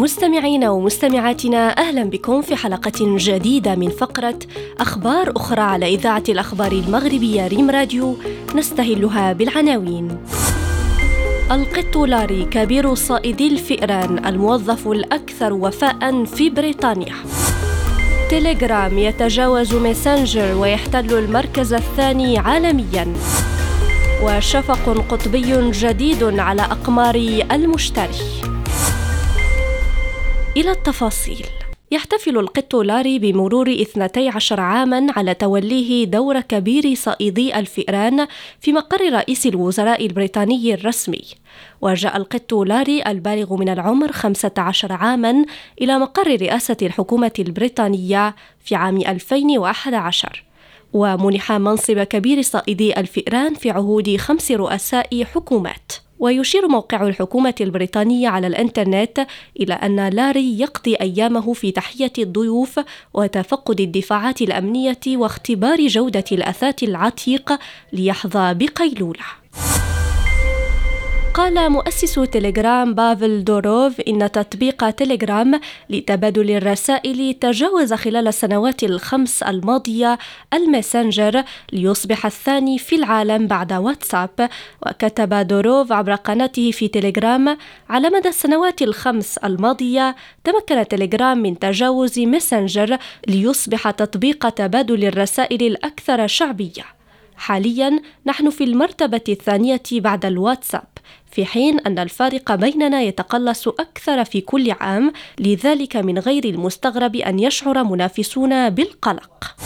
مستمعينا ومستمعاتنا أهلا بكم في حلقة جديدة من فقرة أخبار أخرى على إذاعة الأخبار المغربية ريم راديو نستهلها بالعناوين. القط لاري كبير صائدي الفئران الموظف الأكثر وفاء في بريطانيا. تيليجرام يتجاوز ميسنجر ويحتل المركز الثاني عالميا. وشفق قطبي جديد على أقمار المشتري. إلى التفاصيل. يحتفل القط لاري بمرور 12 عاما على توليه دور كبير صائدي الفئران في مقر رئيس الوزراء البريطاني الرسمي. وجاء القط لاري البالغ من العمر 15 عاما إلى مقر رئاسة الحكومة البريطانية في عام 2011 ومنح منصب كبير صائدي الفئران في عهود خمس رؤساء حكومات. ويشير موقع الحكومة البريطانية على الإنترنت إلى أن لاري يقضي أيامه في تحية الضيوف وتفقد الدفاعات الأمنية واختبار جودة الأثاث العتيق ليحظى بقيلولة. قال مؤسس تليجرام بافل دوروف إن تطبيق تليجرام لتبادل الرسائل تجاوز خلال السنوات الخمس الماضية الماسنجر ليصبح الثاني في العالم بعد واتساب. وكتب دوروف عبر قناته في تليجرام على مدى السنوات الخمس الماضية تمكن تليجرام من تجاوز ماسنجر ليصبح تطبيق تبادل الرسائل الأكثر شعبية. حاليا نحن في المرتبة الثانية بعد الواتساب. في حين أن الفارق بيننا يتقلص أكثر في كل عام لذلك من غير المستغرب أن يشعر منافسونا بالقلق.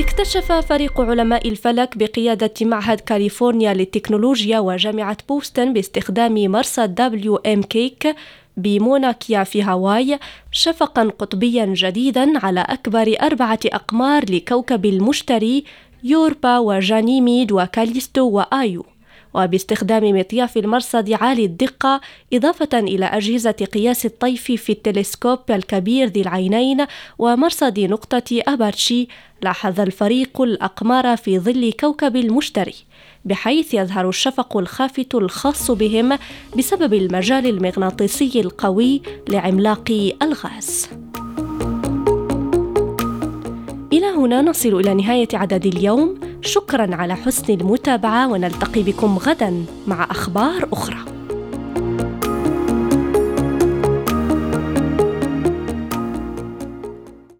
اكتشف فريق علماء الفلك بقيادة معهد كاليفورنيا للتكنولوجيا وجامعة بوستن باستخدام مرصد دبليو إم كيك بماونا كيا في هاواي شفقا قطبيا جديدا على أكبر أربعة أقمار لكوكب المشتري يوروبا وجانيميد وكاليستو وآيو. وباستخدام مطياف المرصد عالي الدقة إضافة إلى أجهزة قياس الطيف في التلسكوب الكبير ذي العينين ومرصد نقطة أبارشي لاحظ الفريق الأقمار في ظل كوكب المشتري بحيث يظهر الشفق الخافت الخاص بهم بسبب المجال المغناطيسي القوي لعملاق الغاز. إلى هنا نصل إلى نهاية عدد اليوم. شكرا على حسن المتابعة ونلتقي بكم غدا مع أخبار أخرى.